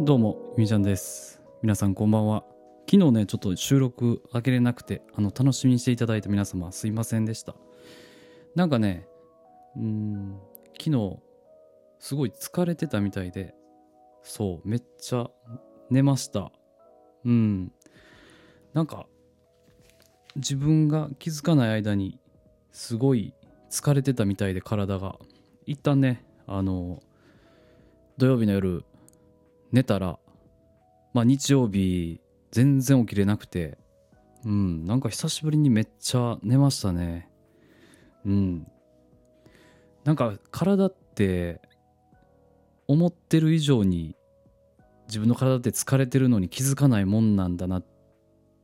どうも、ゆみちゃんです。皆さんこんばんは。昨日ね、ちょっと収録開けれなくて、あの、楽しみにしていただいた皆様、すいませんでした。なんかね、うん、昨日、すごい疲れてたみたいで、そう、めっちゃ寝ました。うん。なんか、自分が気づかない間に、すごい疲れてたみたいで、体が。一旦ね、あの、土曜日の夜、寝たら、まあ、日曜日全然起きれなくてうんなんか久しぶりにめっちゃ寝ましたね。うん。なんか体って思ってる以上に自分の体って疲れてるのに気づかないもんなんだなっ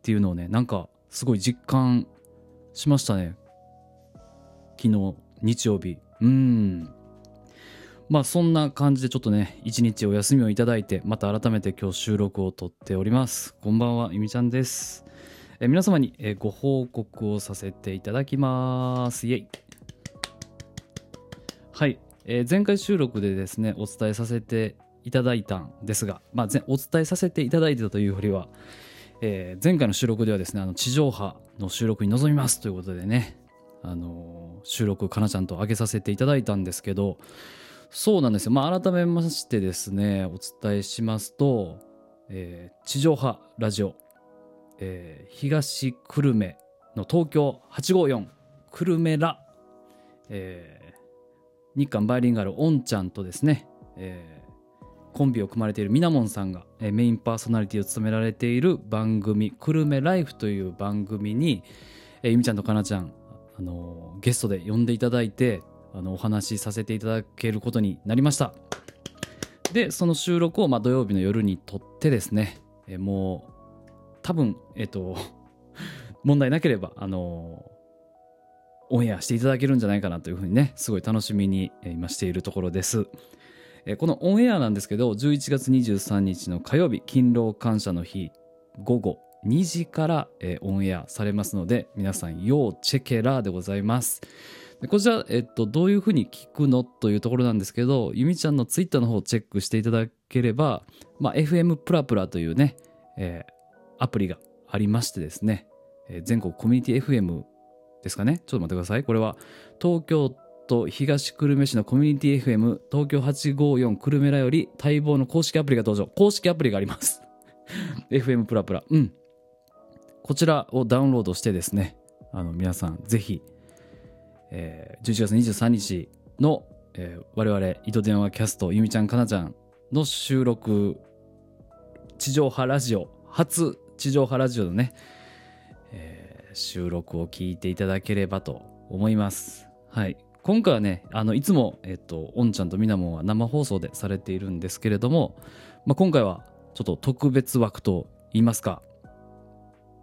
ていうのをねなんかすごい実感しましたね。昨日日曜日。うん。まあそんな感じでちょっとね一日お休みをいただいてまた改めて今日収録を撮っております。こんばんはゆみちゃんです。え皆様にえご報告をさせていただきます。イエイ。はい、えー前回収録でですねお伝えさせていただいたんですが、まあ、ぜお伝えさせていただいてたというよりは、えー前回の収録ではですねあの地上波の収録に臨みますということでねあのー収録かなちゃんと上げさせていただいたんですけどそうなんですよ。まあ、改めましてですね、お伝えしますと、えー地上波ラジオ、えー東久留米の東京854久留米ら、えー日韓バイリンガルオンちゃんとですね、えーコンビを組まれているみなもんさんが、えーメインパーソナリティを務められている番組「久留米ライフ」という番組に、えーゆみちゃんとかなちゃん、あのーゲストで呼んでいただいてあのお話しさせていただけることになりました。でその収録をま土曜日の夜に撮ってですね、えもう多分えっ、と 問題なければあのオンエアしていただけるんじゃないかなというふうにねすごい楽しみに今しているところです。このオンエアなんですけど11月23日の火曜日勤労感謝の日午後2時から、オンエアされますので皆さん要チェケラーでございます。でこちら、えっと、どういうふうに聞くのというところなんですけどゆみちゃんのツイッターの方をチェックしていただければ、まあ、FM プラプラというね、えーアプリがありましてですね、えー全国コミュニティ FM ですかね。ちょっと待ってください。これは東京都東久留米市のコミュニティ FM 東京854久留米らより待望の公式アプリが登場。公式アプリがあります。FM プラプラ。うん。こちらをダウンロードしてですねあの皆さんぜひ、えー11月23日の、えー我々糸電話キャストゆみちゃんかなちゃんの収録地上波ラジオ初地上波ラジオのね、えー収録を聞いていただければと思います。はい。今回はねあのいつも、えっとおんちゃんとみなもんは生放送でされているんですけれども、まあ、今回はちょっと特別枠と言いますか。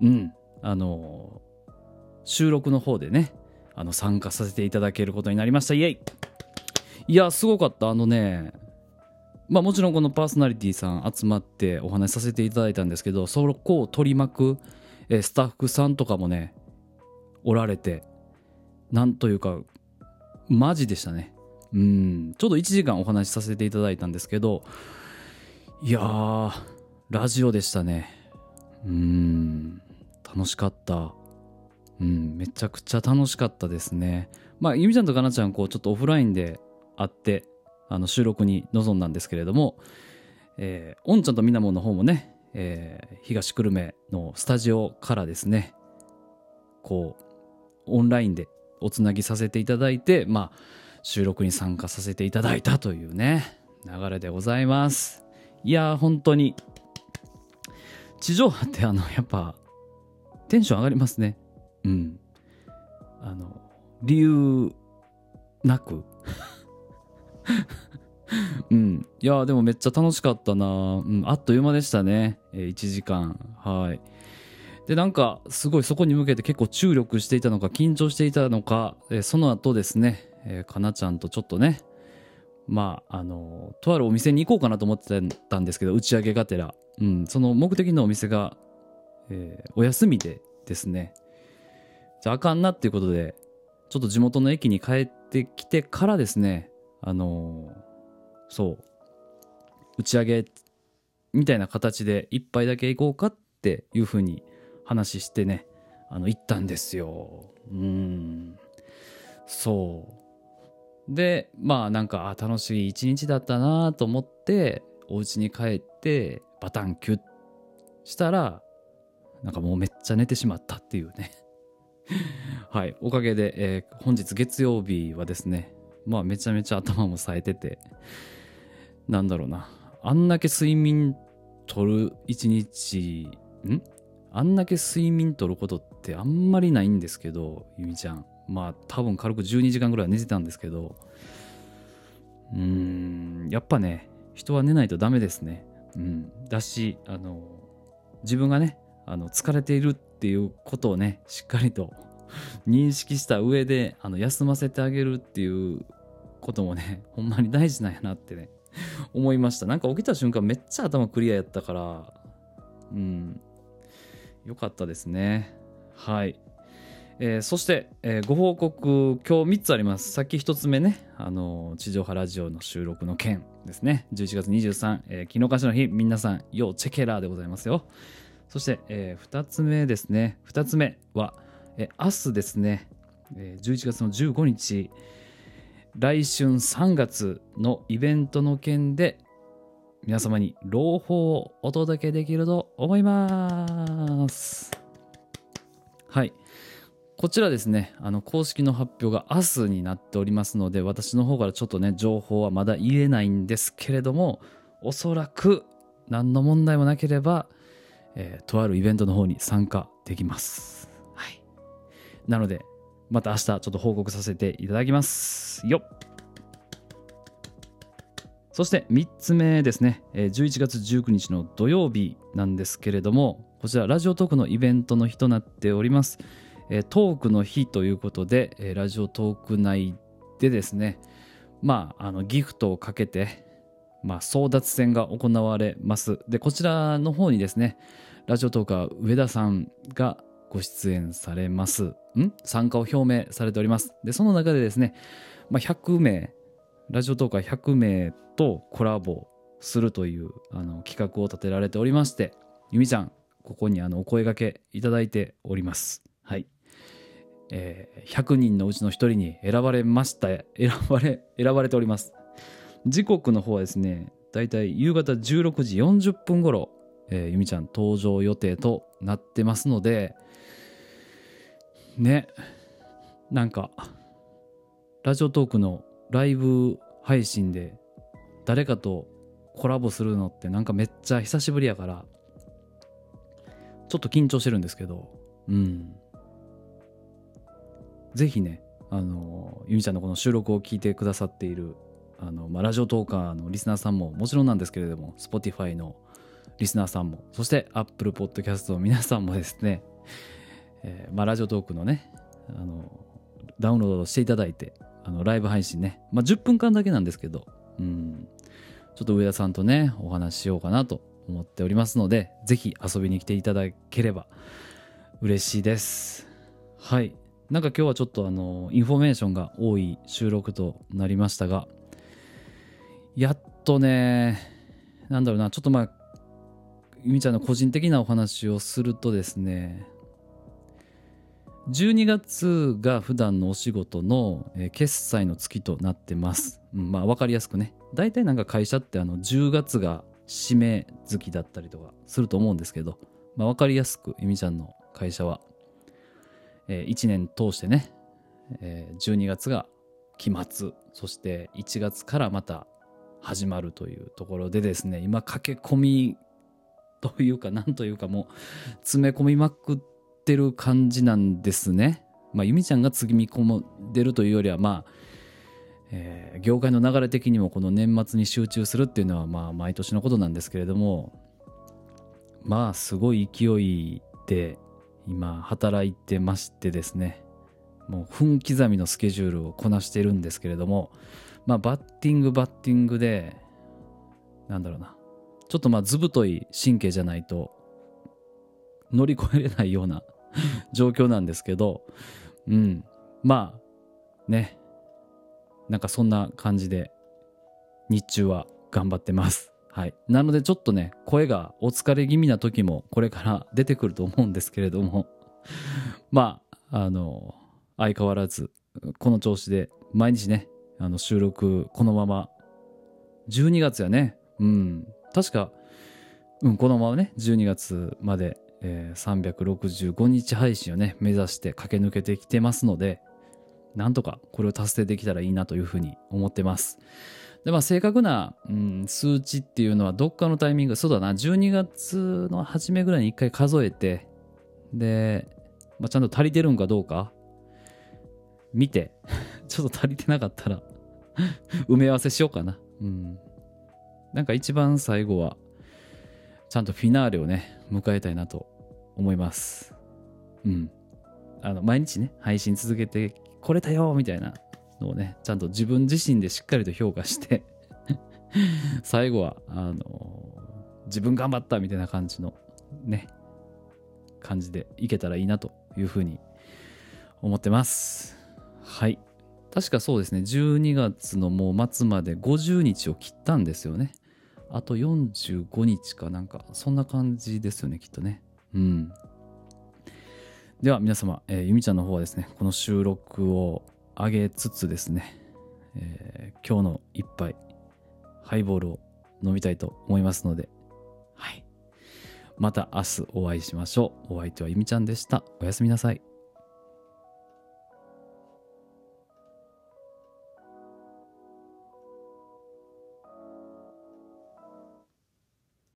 うん。あの収録の方でねあの参加させていただけることになりました。イエイ。いやすごかった。あのねまあもちろんこのパーソナリティさん集まってお話しさせていただいたんですけどそこを取り巻くえスタッフさんとかもねおられてなんというかマジでしたね。うん。ちょうど1時間お話しさせていただいたんですけどいやーラジオでしたね。うん。楽しかった。うんめちゃくちゃ楽しかったですね。まあゆみちゃんとかなちゃんこうちょっとオフラインで会ってあの収録に臨んだんですけれどもえー、おんちゃんとみなもんの方もね、えー東久留米のスタジオからですねこうオンラインでおつなぎさせていただいてまあ収録に参加させていただいたというね流れでございます。いやー本当に。地上波ってあのやっぱテンション上がりますね。うん。あの理由なく。うん、いやでもめっちゃ楽しかったな、うん、あっという間でしたね、えー1時間。はい。でなんかすごいそこに向けて結構注力していたのか緊張していたのか、えーその後ですね、えーかなちゃんとちょっとね。まああのとあるお店に行こうかなと思ってたんですけど打ち上げがてら、うん、その目的のお店が、えお休みでですね。じゃあかんなっていうことでちょっと地元の駅に帰ってきてからですねあのそう打ち上げみたいな形で一杯だけ行こうかっていうふうに話してねあの行ったんですよ。うん。そう。でまあなんかあ楽しい一日だったなと思ってお家に帰ってバタンキュッしたらなんかもうめっちゃ寝てしまったっていうね。はい。おかげで、えー、本日月曜日はですねまあめちゃめちゃ頭も冴えててなんだろうな。あんだけ睡眠とる一日ん？あんだけ睡眠とることってあんまりないんですけどゆみちゃん。まあ多分軽く12時間ぐらい寝てたんですけどうーんやっぱね人は寝ないとダメですね。うん。だしあの自分がねあの疲れているっていうことをねしっかりと 認識した上であの休ませてあげるっていうこともね ほんまに大事なんやなってね思いました。なんか起きた瞬間めっちゃ頭クリアやったからうん。よかったですね。はい、えー、そして、えー、ご報告今日3つあります。さっき1つ目ねあの地上波ラジオの収録の件ですね。11月23、えー、木の菓子の日皆さん要チェケラーでございますよ。そして、えー、2つ目ですね。2つ目は、えー、明日ですね、えー、11月の15日。来春3月のイベントの件で皆様に朗報をお届けできると思います。はい。こちらですね。あの公式の発表が明日になっておりますので私の方からちょっとね情報はまだ言えないんですけれどもおそらく何の問題もなければ、えー、とあるイベントの方に参加できます。はい。なのでまた明日ちょっと報告させていただきますよ。そして3つ目ですね。11月19日の土曜日なんですけれどもこちらラジオトークのイベントの日となっております。トークの日ということでラジオトーク内でですねまああのギフトをかけてまあ、争奪戦が行われます。で、こちらの方にですね、ラジオトーカー上田さんがご出演されます。ん？参加を表明されております。で、その中でですね、まあ、100名、ラジオトーカー100名とコラボするというあの企画を立てられておりまして、ゆみちゃん、ここにあのお声がけいただいております。はい。えー、100人のうちの1人に選ばれました。選ばれ、選ばれております。時刻の方はですね、だいたい夕方16時40分頃、えー、ゆみちゃん登場予定となってますので、ねなんかラジオトークのライブ配信で誰かとコラボするのってなんかめっちゃ久しぶりやからちょっと緊張してるんですけどうん。ぜひねあのゆみちゃんのこの収録を聞いてくださっているあの、まあ、ラジオトーカーのリスナーさんももちろんなんですけれども Spotify のリスナーさんもそして Apple Podcast の皆さんもですね えー、まあ、ラジオトークのねあのダウンロードしていただいてあのライブ配信ね、まあ、10分間だけなんですけど、うん、ちょっと上田さんとねお話ししようかなと思っておりますのでぜひ遊びに来ていただければ嬉しいです。はい。なんか今日はちょっとあのインフォメーションが多い収録となりましたがやっとねなんだろうなちょっとまあゆみちゃんの個人的なお話をするとですね12月が普段のお仕事の、決済の月となってます。まあ分かりやすくね。大体なんか会社ってあの10月が締め月だったりとかすると思うんですけど、まあ分かりやすくゆみちゃんの会社は、えー、1年通してね、えー、12月が期末、そして1月からまた始まるというところでですね、今駆け込みというかなんというかもう詰め込みまくってる感じなんですね。まあ、由美ちゃんがつぎみ込んでるというよりは、まあ、えー、業界の流れ的にもこの年末に集中するっていうのは、まあ、毎年のことなんですけれども、まあ、すごい勢いで今働いてましてですね、もう分刻みのスケジュールをこなしているんですけれども、まあ、バッティングバッティングで、なんだろうな、ちょっとまあ図太い神経じゃないと乗り越えれないような 状況なんですけど、うん。まあ、ね。なんかそんな感じで、日中は頑張ってます。はい。なのでちょっとね、声がお疲れ気味な時もこれから 出てくると思うんですけれども、まあ、あの、相変わらず、この調子で毎日ね、あの収録このまま、12月やね、うん、確か、うん、このままね、12月まで、えー、365日配信をね、目指して駆け抜けてきてますので、なんとかこれを達成できたらいいなというふうに思ってます。で、まあ、正確な、うん、数値っていうのはどっかのタイミング、そうだな、12月の初めぐらいに一回数えて、で、まあ、ちゃんと足りてるんかどうか、見て、ちょっと足りてなかったら 埋め合わせしようかな。うん。なんか一番最後は、ちゃんとフィナーレをね、迎えたいなと思います。うん。あの、毎日ね、配信続けてこれたよみたいなのをね、ちゃんと自分自身でしっかりと評価して 最後は、あの自分頑張ったみたいな感じのね、感じでいけたらいいなというふうに思ってます。はい。確かそうですね、12月のもう末まで50日を切ったんですよね。あと45日かなんか、そんな感じですよね、きっとね。うん。では皆様、えー、ゆみちゃんの方はですね、この収録を上げつつですね、えー、今日の一杯、ハイボールを飲みたいと思いますので、はい。また明日お会いしましょう。お相手はゆみちゃんでした。おやすみなさい。